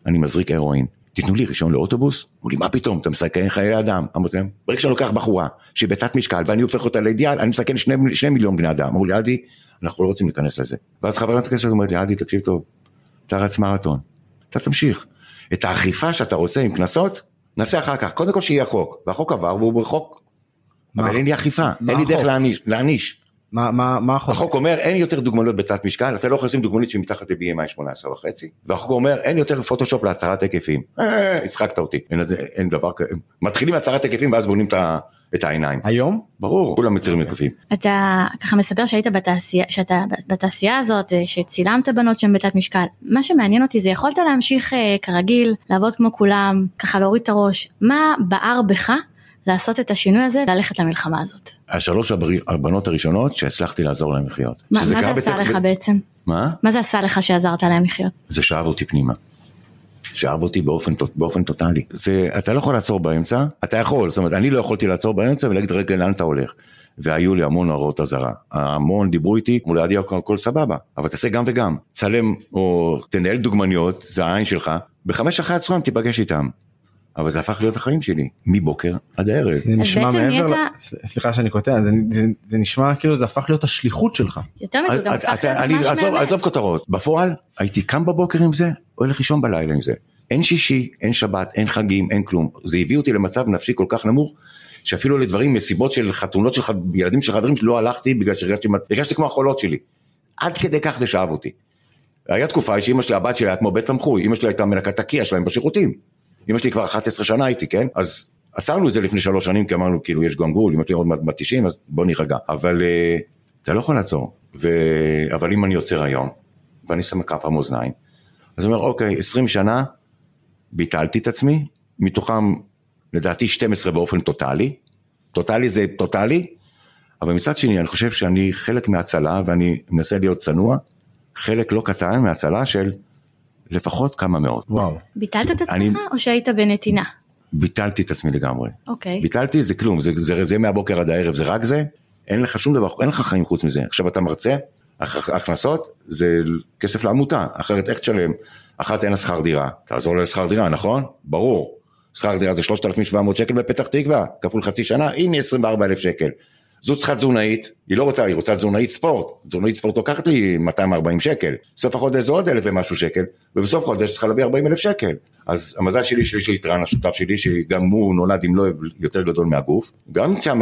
Speaker 3: אני מזריק הרואין. תיתנו לי רישיון לאוטובוס? אמרו לי, מה פתאום, אתה מסכן חיי אדם. אמרתי להם, ברגע שאני לוקח בחורה שהיא בתת משקל ואני הופך אותה לאידיאל, אני מסכן שני, שני מיליון בני אדם. אמרו לי, עדי, אנחנו לא רוצים להיכנס לזה. ואז חברת הכנסת אומרת לי, עדי, תקשיב טוב, אתה רץ מרתון, אתה תמשיך. את האכיפה שאתה רוצה עם קנסות, נעשה אחר כך. קודם כל שיהיה חוק, והחוק עבר והוא בחוק. אבל אין לי אכיפה, אין לי דרך להעניש.
Speaker 1: מה, מה, מה החוק?
Speaker 3: החוק אומר אין יותר דוגמניות בתת משקל, אתה לא יכול לשים דוגמנית שמתחת ל-BMI 18 וחצי, והחוק אומר אין יותר פוטושופ להצהרת היקפים. אה, הצחקת אותי, אין, אין דבר כזה, מתחילים מהצהרת היקפים ואז בונים את העיניים.
Speaker 1: היום?
Speaker 3: ברור, כולם מצהירים היקפים.
Speaker 2: אתה ככה מספר שהיית בתעשייה, שאתה בתעשייה הזאת, אה, שצילמת בנות שהן בתת משקל. מה שמעניין אותי זה יכולת להמשיך אה, כרגיל, לעבוד כמו כולם, ככה להוריד את הראש. מה בער בך לעשות את השינוי הזה, ללכת למלחמה הזאת?
Speaker 3: השלוש הבנות הראשונות שהצלחתי לעזור להם לחיות.
Speaker 2: מה, מה זה עשה בתק... לך בעצם?
Speaker 3: מה?
Speaker 2: מה זה עשה לך שעזרת להם לחיות?
Speaker 3: זה שאב אותי פנימה. שאב אותי באופן, באופן טוטאלי. זה, אתה לא יכול לעצור באמצע, אתה יכול, זאת אומרת, אני לא יכולתי לעצור באמצע ולהגיד רגע לאן אתה הולך. והיו לי המון הוראות אזהרה. המון דיברו איתי, אמרו לי עדי הכל סבבה, אבל תעשה גם וגם. צלם או תנהל דוגמניות, זה העין שלך, בחמש אחרי הצהריים תיפגש איתם. אבל זה הפך להיות החיים שלי, מבוקר עד הערב.
Speaker 1: זה נשמע מעבר, ל... סליחה שאני קוטע, זה, זה, זה נשמע כאילו זה הפך להיות השליחות שלך.
Speaker 2: יותר מזה, גם הפך להיות ממש
Speaker 3: עזוב, עזוב כותרות, בפועל הייתי קם בבוקר עם זה, הולך לישון בלילה עם זה. אין שישי, אין שבת, אין חגים, אין כלום. זה הביא אותי למצב נפשי כל כך נמוך, שאפילו לדברים, מסיבות של חתונות של ילדים של חברים שלא הלכתי בגלל שהרגשתי כמו החולות שלי. עד כדי כך זה שאב אותי. היה תקופה שאמא שלי, הבת שלי היה כמו בית תמחוי, אמא שלי הייתה מנקת הקיע שלהם בשירותים. אמא שלי כבר 11 שנה איתי, כן? אז עצרנו את זה לפני שלוש שנים, כי אמרנו, כאילו, יש גמגול, אמא שלי עוד מעט בת 90, אז בוא נירגע. אבל uh, אתה לא יכול לעצור. ו... אבל אם אני עוצר היום, ואני שם כף המאזניים, אז אני אומר, אוקיי, 20 שנה, ביטלתי את עצמי, מתוכם, לדעתי, 12 באופן טוטאלי. טוטאלי זה טוטאלי, אבל מצד שני, אני חושב שאני חלק מהצלה, ואני מנסה להיות צנוע, חלק לא קטן מהצלה של לפחות כמה מאות.
Speaker 1: וואו.
Speaker 2: ביטלת את עצמך אני... או שהיית בנתינה?
Speaker 3: ביטלתי את עצמי לגמרי.
Speaker 2: אוקיי.
Speaker 3: ביטלתי זה כלום, זה, זה, זה מהבוקר עד הערב, זה רק זה, אין לך שום דבר, אין לך חיים חוץ מזה. עכשיו אתה מרצה, הכ- הכנסות זה כסף לעמותה, אחרת איך תשלם? אחת אין לה שכר דירה, תעזור לה לשכר דירה, נכון? ברור. שכר דירה זה 3,700 שקל בפתח תקווה, כפול חצי שנה, הנה 24,000 שקל. זו צריכה תזונאית, היא לא רוצה, היא רוצה תזונאית ספורט, תזונאית ספורט לוקחת לי 240 שקל, סוף החודש זה עוד אלף ומשהו שקל, ובסוף החודש צריכה להביא 40 אלף שקל. אז המזל שלי שיש לי את השותף שלי, שגם הוא נולד עם לב יותר גדול מהגוף, גם שם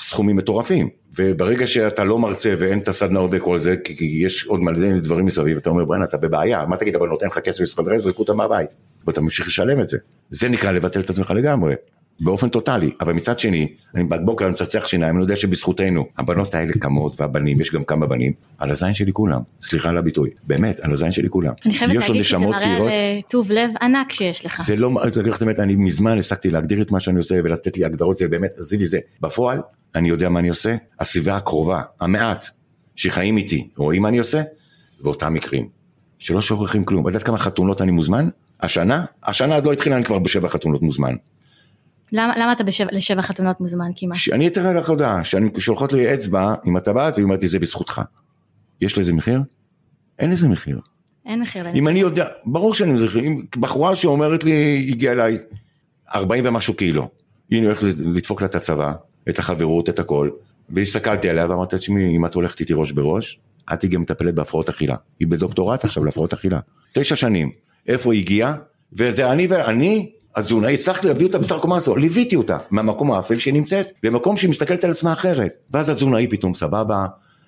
Speaker 3: סכומים מטורפים, וברגע שאתה לא מרצה ואין את הסדנאות וכל זה, כי יש עוד מלא דברים מסביב, אתה אומר ברן אתה בבעיה, מה תגיד אבל נותן לך כסף לשכר יזרקו אותם מהבית, ואתה ממשיך לשלם את זה, זה נקרא לבטל את עצמך לגמרי. באופן טוטאלי, אבל מצד שני, אני בבוקר אני מצחצח שיניים, אני יודע שבזכותנו, הבנות האלה קמות והבנים, יש גם כמה בנים, על הזין שלי כולם, סליחה על הביטוי, באמת, על הזין שלי כולם.
Speaker 2: אני חייבת להגיד שזה מראה
Speaker 3: צעירות,
Speaker 2: על אה, טוב לב ענק שיש לך.
Speaker 3: זה לא, את באמת, אני מזמן הפסקתי להגדיר את מה שאני עושה ולתת לי הגדרות, זה באמת, עזבי זה. בפועל, אני יודע מה אני עושה, הסביבה הקרובה, המעט, שחיים איתי, רואים מה אני עושה, ואותם מקרים, שלא שוכחים כלום. את יודעת כמה חתונות אני מוזמן? השנה? השנה עוד לא התחילה, אני כבר בשבע חתונות מוזמן.
Speaker 2: למה למה אתה בשבע- לשבע חתונות מוזמן כמעט?
Speaker 3: שאני אתן לך הודעה, שולחות לי אצבע עם הטבעת, והיא אומרת לי זה בזכותך. יש לזה מחיר? אין לזה מחיר.
Speaker 2: אין מחיר.
Speaker 3: אם אני יודע, ברור שאני מזכיר, אם בחורה שאומרת לי, הגיעה אליי 40 ומשהו קילו, היא הולכת לדפוק לה את הצבא, את החברות, את הכל, והסתכלתי עליה ואמרתי, תשמעי, אם את הולכת איתי ראש בראש, את תהיי גם מטפלת בהפרעות אכילה. היא בדוקטורט עכשיו להפרעות אכילה. תשע שנים. איפה היא הגיעה? וזה אני ואני, התזונאי, הצלחתי להביא אותה בסך הכל מה לעשות, ליוויתי אותה מהמקום האפל שהיא נמצאת, למקום שהיא מסתכלת על עצמה אחרת. ואז התזונאי פתאום סבבה,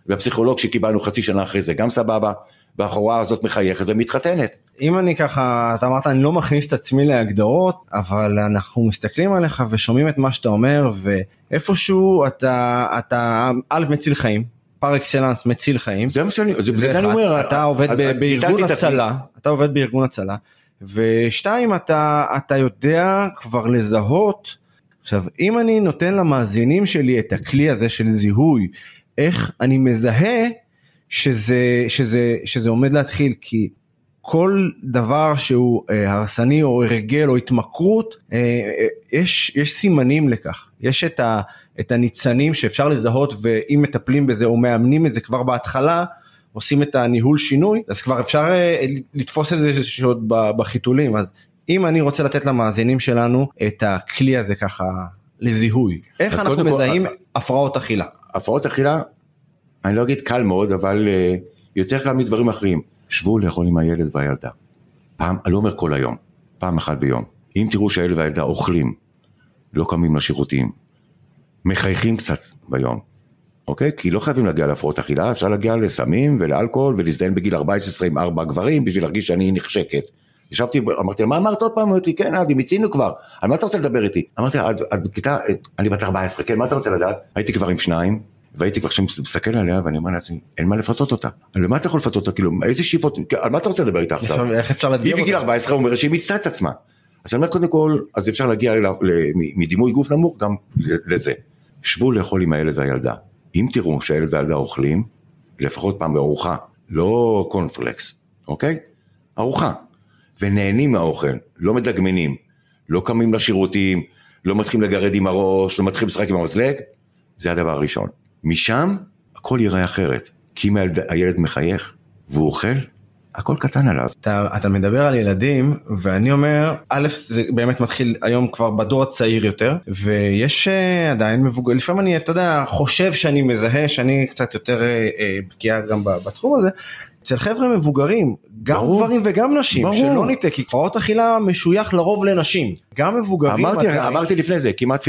Speaker 3: והפסיכולוג שקיבלנו חצי שנה אחרי זה גם סבבה, והחורה הזאת מחייכת ומתחתנת.
Speaker 1: אם אני ככה, אתה אמרת אני לא מכניס את עצמי להגדרות, אבל אנחנו מסתכלים עליך ושומעים את מה שאתה אומר, ואיפשהו אתה, אתה א' מציל חיים, פר אקסלנס מציל חיים.
Speaker 3: זה מה שאני, זה, זה, זה אני. אומר.
Speaker 1: אתה עובד בארגון. הצלה, אתה עובד בארגון הצלה, ושתיים, אתה, אתה יודע כבר לזהות, עכשיו אם אני נותן למאזינים שלי את הכלי הזה של זיהוי, איך אני מזהה שזה, שזה, שזה עומד להתחיל, כי כל דבר שהוא אה, הרסני או הרגל או התמכרות, אה, אה, יש, יש סימנים לכך, יש את, ה, את הניצנים שאפשר לזהות ואם מטפלים בזה או מאמנים את זה כבר בהתחלה, עושים את הניהול שינוי, אז כבר אפשר אה, לתפוס את זה שעוד בחיתולים, אז אם אני רוצה לתת למאזינים שלנו את הכלי הזה ככה לזיהוי, איך אנחנו
Speaker 3: כל,
Speaker 1: מזהים
Speaker 3: אה,
Speaker 1: הפרעות אכילה?
Speaker 3: הפרעות אכילה, אני לא אגיד קל מאוד, אבל אה, יותר קל מדברים אחרים. שבו לאכול עם הילד והילדה. פעם, אני לא אומר כל היום, פעם אחת ביום. אם תראו שהילד והילדה אוכלים, לא קמים לשירותים, מחייכים קצת ביום, אוקיי? כי לא חייבים להגיע להפרעות אכילה, אפשר להגיע לסמים ולאלכוהול ולהזדיין בגיל 14 עם ארבע גברים בשביל להרגיש שאני נחשקת. ישבתי, אמרתי לה, מה אמרת עוד פעם? אמרתי, כן, עדי, מיצינו כבר. על מה אתה רוצה לדבר איתי? אמרתי לה, "את- בכיתה, אני בת 14, כן, מה אתה רוצה לדעת? הייתי כבר עם שניים, והייתי כבר מסתכל עליה ואני אומר לעצמי, אין מה לפתות אותה. על מה אתה יכול לפתות אותה? כאילו, איזה שאיפות, על מה אתה רוצה לדבר איתה עכשיו?
Speaker 1: איך אפשר
Speaker 3: היא
Speaker 1: להדגים
Speaker 3: בגיל
Speaker 1: אותה?
Speaker 3: 14 אומרת שהיא מיצתה את עצמה. אז אני אומר קודם כל, אז אפשר להגיע מדימוי גוף נמוך גם לזה. שבו לאכול עם הילד והילדה. אם תראו שהילד והילדה אוכלים, לפחות פעם בארוחה, לא קורנפלקס, אוקיי? ארוחה. ונהנים מהאוכל, לא מדגמנים, לא קמים לשירותים, לא מתחילים לגרד עם הראש, לא מתחילים לשחק עם המזלג, זה הדבר הראשון. משם הכל ייראה אחרת. כי אם הילד, הילד מחייך והוא אוכל, הכל קטן עליו.
Speaker 1: אתה, אתה מדבר על ילדים ואני אומר א' זה באמת מתחיל היום כבר בדור הצעיר יותר ויש אה, עדיין מבוגר לפעמים אני אתה יודע חושב שאני מזהה שאני קצת יותר אה, אה, בקיאה גם בתחום הזה. אצל חבר'ה מבוגרים גם
Speaker 3: ברור.
Speaker 1: גברים וגם נשים
Speaker 3: ברור.
Speaker 1: שלא נטעה כי הפרעות אכילה משוייך לרוב לנשים גם מבוגרים
Speaker 3: אמרתי,
Speaker 1: עדיין.
Speaker 3: אמרתי לפני זה, כמעט 50-50.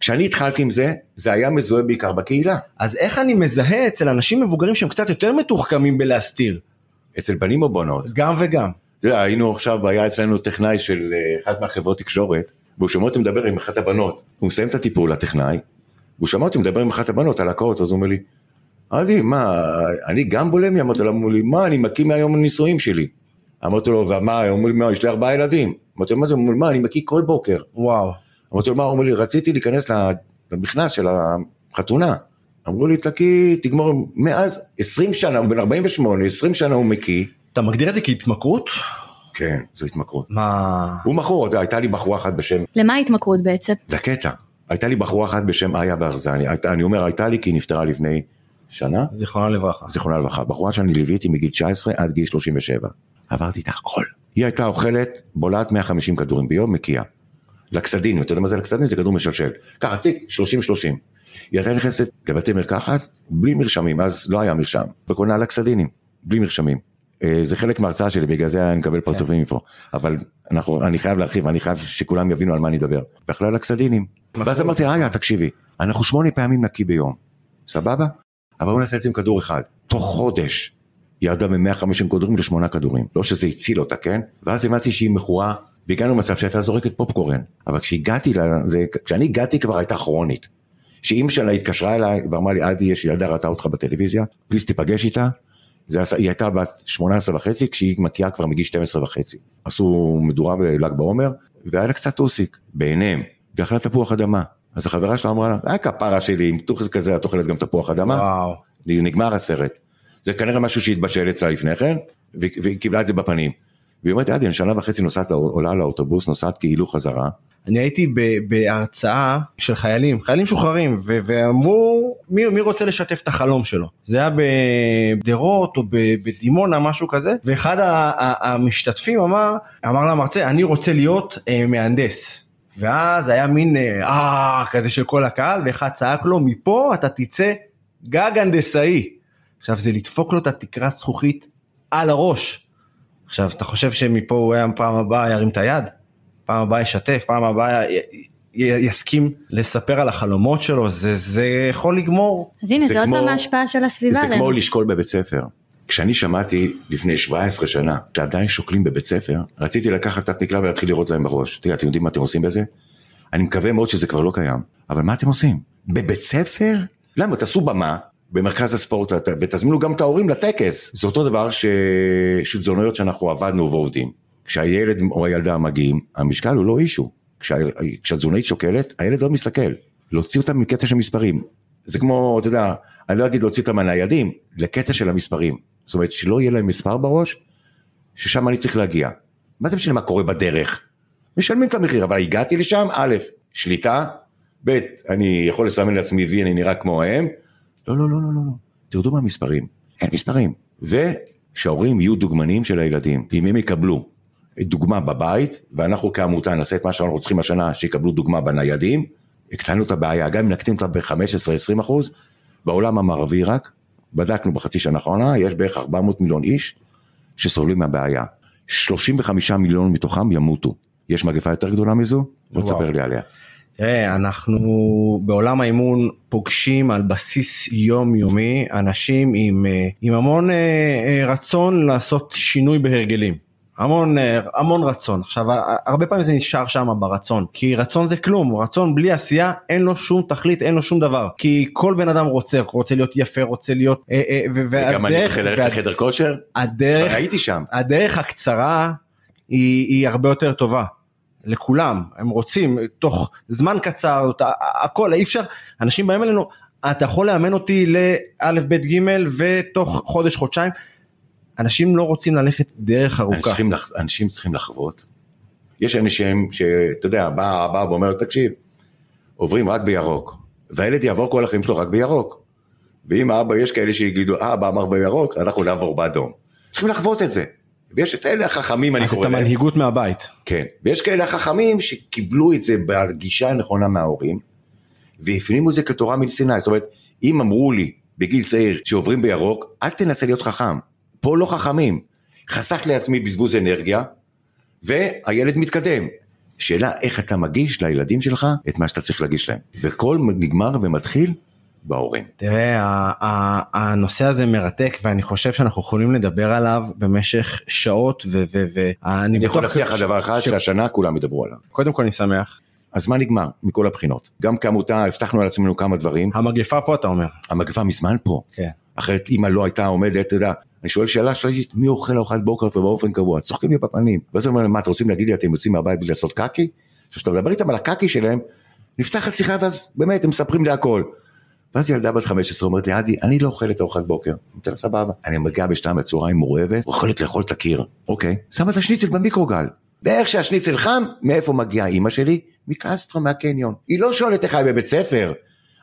Speaker 3: כשאני התחלתי עם זה, זה היה מזוהה בעיקר בקהילה.
Speaker 1: אז איך אני מזהה אצל אנשים מבוגרים שהם קצת יותר מתוחכמים בלהסתיר
Speaker 3: אצל בנים או בנות.
Speaker 1: גם וגם.
Speaker 3: אתה יודע, היינו עכשיו, היה אצלנו טכנאי של אה, אחת מהחברות תקשורת, והוא שמע אותי מדבר עם אחת הבנות. הוא מסיים את הטיפול, הטכנאי, והוא שמע אותי מדבר עם אחת הבנות על הקאות, אז הוא אומר לי, עדי, מה, אני גם בולמי? אמרתי לו, אמרו לי, מה, אני מקיא מהיום הנישואים שלי. אמרתי לו, ומה, אומר לי, מה, יש לי ארבעה ילדים. אמרתי לו, מה זה? מה, אני מקיא כל בוקר.
Speaker 1: וואו.
Speaker 3: אמרתי לו, מה, הוא אומר לי, רציתי להיכנס למכנס של החתונה. אמרו לי, תקיא, תגמור, מאז 20 שנה, הוא בן 48, 20 שנה הוא מקיא.
Speaker 1: אתה מגדיר את זה כהתמכרות?
Speaker 3: כן, זו התמכרות.
Speaker 1: מה...
Speaker 3: הוא מכור, אתה הייתה לי בחורה אחת בשם,
Speaker 2: למה ההתמכרות בעצם?
Speaker 3: לקטע, הייתה לי בחורה אחת בשם איה ברזני, אני אומר הייתה לי כי היא נפטרה לפני שנה,
Speaker 1: זיכרונו לברכה.
Speaker 3: זיכרונה לברכה, בחורה שאני ליוויתי מגיל 19 עד גיל 37, עברתי את הכל. היא הייתה אוכלת, בולעת 150 כדורים ביום, מקיאה. לקסדין, אתה יודע מה זה לקסדין? זה כדור משלשל. ככה, תיק, 30-30. היא הייתה נכנסת לבתי מרקחת בלי מרשמים, אז לא היה מרשם, וקונה לקסדינים, בלי מרשמים. אה, זה חלק מההרצאה שלי, בגלל זה אני מקבל פרצופים מפה. אבל אנחנו, אני חייב להרחיב, אני חייב שכולם יבינו על מה אני מדבר. ואכלה לקסדינים. ואז אמרתי, איה, תקשיבי, אנחנו שמונה פעמים נקי ביום, סבבה? אבל בואו נעשה את זה עם כדור אחד. תוך חודש ירדה מ-150 כדורים לשמונה כדורים. לא שזה הציל אותה, כן? ואז הבנתי שהיא מכורה, והגענו למצב שהייתה זורקת פופקורן. אבל כשהגעתי לזה, כשאני הגעתי כבר הייתה כרונית. שאימא שלה התקשרה אליי ואמרה לי, עדי, יש ילדה ראתה אותך בטלוויזיה, פליז תיפגש איתה. זה היא הייתה בת 18 וחצי, כשהיא מקיאה כבר מגיל 12 וחצי. עשו מדורה בל"ג בעומר, והיה לה קצת טוסיק, בעיניהם, ואכלה תפוח אדמה. אז החברה שלה אמרה לה, אה כפרה שלי, עם טוחס כזה את אוכלת גם תפוח אדמה?
Speaker 1: וואו.
Speaker 3: נגמר הסרט. זה כנראה משהו שהתבשל אצלה לפני כן, והיא קיבלה את זה בפנים. והיא אומרת, עדי, אני שנה וחצי נוסעת, עולה לאוטובוס, נוסעת כאילו חזרה.
Speaker 1: אני הייתי בהרצאה של חיילים, חיילים משוחררים, ו- ואמרו, מי, מי רוצה לשתף את החלום שלו? זה היה בגדרות או בדימונה, משהו כזה, ואחד המשתתפים אמר, אמר למרצה, אני רוצה להיות אה, מהנדס. ואז היה מין אה, אה כזה של כל הקהל, ואחד צעק לו, מפה אתה תצא גג הנדסאי. עכשיו זה לדפוק לו את התקרת זכוכית על הראש. עכשיו אתה חושב שמפה הוא היה פעם הבאה ירים את היד? פעם הבאה ישתף, פעם הבאה י- י- יסכים לספר על החלומות שלו, זה, זה יכול לגמור.
Speaker 2: אז הנה,
Speaker 3: זה
Speaker 2: זה עוד
Speaker 3: כמו-
Speaker 2: פעם ההשפעה של הסביבה.
Speaker 3: זה
Speaker 2: עלינו.
Speaker 3: כמו לשקול בבית ספר. כשאני שמעתי לפני 17 שנה שעדיין שוקלים בבית ספר, רציתי לקחת תת מקלע ולהתחיל לראות להם בראש. תראה, אתם יודעים מה אתם עושים בזה? אני מקווה מאוד שזה כבר לא קיים. אבל מה אתם עושים? בבית ספר? למה? תעשו במה במרכז הספורט ות- ותזמינו גם את ההורים לטקס. זה אותו דבר ש... שתזוניות שאנחנו עבדנו ועובדים. כשהילד או הילדה מגיעים, המשקל הוא לא אישו. כשה... כשהתזונאית שוקלת, הילד לא מסתכל. להוציא אותם מקטע של מספרים. זה כמו, אתה יודע, אני לא אגיד להוציא אותם מהניידים, לקטע של המספרים. זאת אומרת, שלא יהיה להם מספר בראש, ששם אני צריך להגיע. מה זה משנה מה קורה בדרך? משלמים את המחיר, אבל הגעתי לשם, א', שליטה, ב', אני יכול לסמן לעצמי וי, אני נראה כמוהם. לא, לא, לא, לא, לא, לא. תרדו מהמספרים. אין מספרים. ושההורים יהיו דוגמנים של הילדים. אם הם יקבלו דוגמה בבית, ואנחנו כעמותה נעשה את מה שאנחנו צריכים השנה, שיקבלו דוגמה בניידים, הקטנו את הבעיה, גם אם נקטין אותה ב-15-20 אחוז, בעולם המערבי רק, בדקנו בחצי שנה האחרונה, יש בערך 400 מיליון איש שסובלים מהבעיה. 35 מיליון מתוכם ימותו. יש מגפה יותר גדולה מזו? בוא. תספר לי עליה.
Speaker 1: תראה, אנחנו בעולם האימון פוגשים על בסיס יומיומי אנשים עם, אה, עם המון אה, אה, רצון לעשות שינוי בהרגלים. המון, אה, המון רצון. עכשיו, הרבה פעמים זה נשאר שם ברצון, כי רצון זה כלום, רצון בלי עשייה אין לו שום תכלית, אין לו שום דבר. כי כל בן אדם רוצה, רוצה להיות יפה, רוצה להיות... אה, אה, ו-
Speaker 3: וגם אני
Speaker 1: והדרך-
Speaker 3: רוצה ללכת
Speaker 1: וה-
Speaker 3: לחדר כושר,
Speaker 1: הדרך,
Speaker 3: הייתי שם.
Speaker 1: הדרך הקצרה היא, היא הרבה יותר טובה. לכולם, הם רוצים תוך זמן קצר, הכל, אי אפשר, אנשים באים אלינו, אתה יכול לאמן אותי לאלף בית גימל ותוך חודש חודשיים, אנשים לא רוצים ללכת דרך ארוכה.
Speaker 3: אנשים. אנשים צריכים לחוות. יש אנשים שאתה יודע, בא האבא ואומר, תקשיב, עוברים רק בירוק, והילד יעבור כל החיים שלו רק בירוק. ואם האבא, יש כאלה שיגידו, אה, אבא אמר בירוק, אנחנו נעבור באדום. צריכים לחוות את זה. ויש את אלה החכמים, אני
Speaker 1: אז את
Speaker 3: קורא להם.
Speaker 1: המנהיגות מהבית.
Speaker 3: כן. ויש כאלה החכמים שקיבלו את זה בגישה הנכונה מההורים, והפנימו את זה כתורה מסיני. זאת אומרת, אם אמרו לי בגיל צעיר שעוברים בירוק, אל תנסה להיות חכם. פה לא חכמים. חסך לעצמי בזבוז אנרגיה, והילד מתקדם. שאלה איך אתה מגיש לילדים שלך את מה שאתה צריך להגיש להם. וכל נגמר ומתחיל בהורים.
Speaker 1: תראה, הנושא הזה מרתק ואני חושב שאנחנו יכולים לדבר עליו במשך שעות ואני
Speaker 3: אני יכול להבטיח לך דבר אחד, שהשנה כולם ידברו עליו.
Speaker 1: קודם כל אני שמח.
Speaker 3: הזמן נגמר, מכל הבחינות. גם כעמותה הבטחנו על עצמנו כמה דברים.
Speaker 1: המגפה פה אתה אומר.
Speaker 3: המגפה מזמן פה.
Speaker 1: כן.
Speaker 3: אחרת אמא לא הייתה עומדת, אתה יודע, אני שואל שאלה שלישית, מי אוכל ארוחת בוקר ובאופן קבוע? צוחקים לי בפנים. ואז אני אומר מה, אתם רוצים להגיד לי, אתם יוצאים מהבית בלי לעשות קקי? עכשיו, כשאתה מדבר איתם על הקקי שלהם, נפתחת שיחה ואז באמת הם מספרים לי הכל. ואז ילדה בת 15 אומרת לי, עדי, אני לא אוכלת ארוחת בוקר. אמרתי לה, סבבה. אני מגיע בשתיים בצהריים מורעבת, אוכלת לאכול את הקיר. אוקיי. שמה את השניצל במיקרוגל. ואיך שהשניצל חם, מאיפה מגיעה אימא שלי? מקסטרה מהקניון. היא לא שואלת איך היה בבית ספר.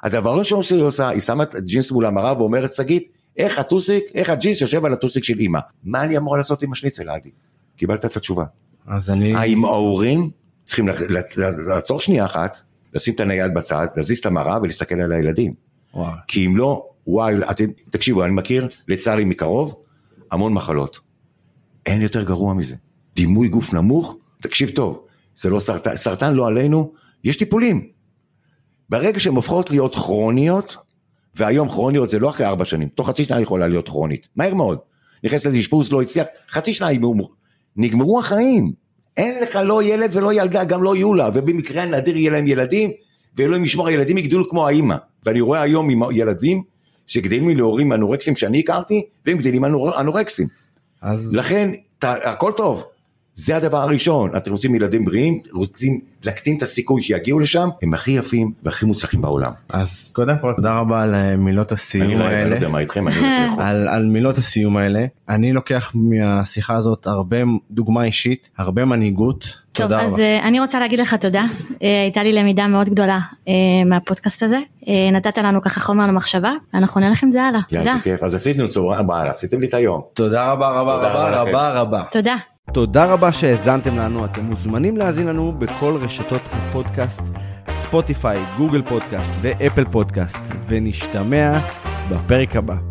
Speaker 3: הדבר הראשון שהיא עושה, היא שמה את הג'ינס מול המראה ואומרת, שגית, איך הטוסיק, איך הג'ינס יושב על הטוסיק של אימא. מה אני אמור לעשות עם השניצל, עדי? קיבלת את התשובה.
Speaker 1: אז אני...
Speaker 3: האם ההורים צריכים לעצור שנייה אחת, לשים את הנייד בצד, להזיז את המראה ולהסתכל על הילדים.
Speaker 1: וואו.
Speaker 3: כי אם לא, וואי, אתם, תקשיבו, אני מכיר, לצערי מקרוב, המון מחלות. אין יותר גרוע מזה. דימוי גוף נמוך, תקשיב טוב, זה לא סרטן, סרטן לא עלינו, יש טיפולים. ברגע שהן הופכות להיות כרוניות, והיום כרוניות זה לא אחרי ארבע שנים, תוך חצי שנה יכולה להיות כרונית, מהר מאוד. נכנסת לאשפוז, לא הצליח, חצי שנה נגמרו החיים. אין לך לא ילד ולא ילדה, גם לא יהיו לה, ובמקרה הנדיר יהיה להם ילדים, ואלוהים ישמור, הילדים יגדלו כמו האימא. ואני רואה היום עם ילדים שגדלים להורים אנורקסים שאני הכרתי, והם גדלים אנור, אנורקסים.
Speaker 1: אז...
Speaker 3: לכן, ת, הכל טוב. זה הדבר הראשון, אתם רוצים ילדים בריאים, רוצים להקטין את הסיכוי שיגיעו לשם, הם הכי יפים והכי מוצלחים בעולם.
Speaker 1: אז קודם כל תודה רבה על אה, מילות הסיום
Speaker 3: אני לא אני לא
Speaker 1: האלה.
Speaker 3: יודע מה איתכם, אני לא יכול.
Speaker 1: על, על מילות הסיום האלה. אני לוקח מהשיחה הזאת הרבה דוגמה אישית, הרבה מנהיגות.
Speaker 2: טוב, אז
Speaker 1: רבה.
Speaker 2: אה, אני רוצה להגיד לך תודה, אה, הייתה לי למידה מאוד גדולה מהפודקאסט הזה, נתת לנו ככה חומר למחשבה, אנחנו נלך עם זה הלאה,
Speaker 3: יאללה,
Speaker 2: תודה.
Speaker 3: זה כיף. אז עשינו צהריים, עשיתם לי את היום.
Speaker 1: תודה רבה רבה
Speaker 3: תודה
Speaker 1: רבה. רבה רבה.
Speaker 2: תודה.
Speaker 1: תודה רבה שהאזנתם לנו, אתם מוזמנים להאזין לנו בכל רשתות הפודקאסט, ספוטיפיי, גוגל פודקאסט ואפל פודקאסט, ונשתמע בפרק הבא.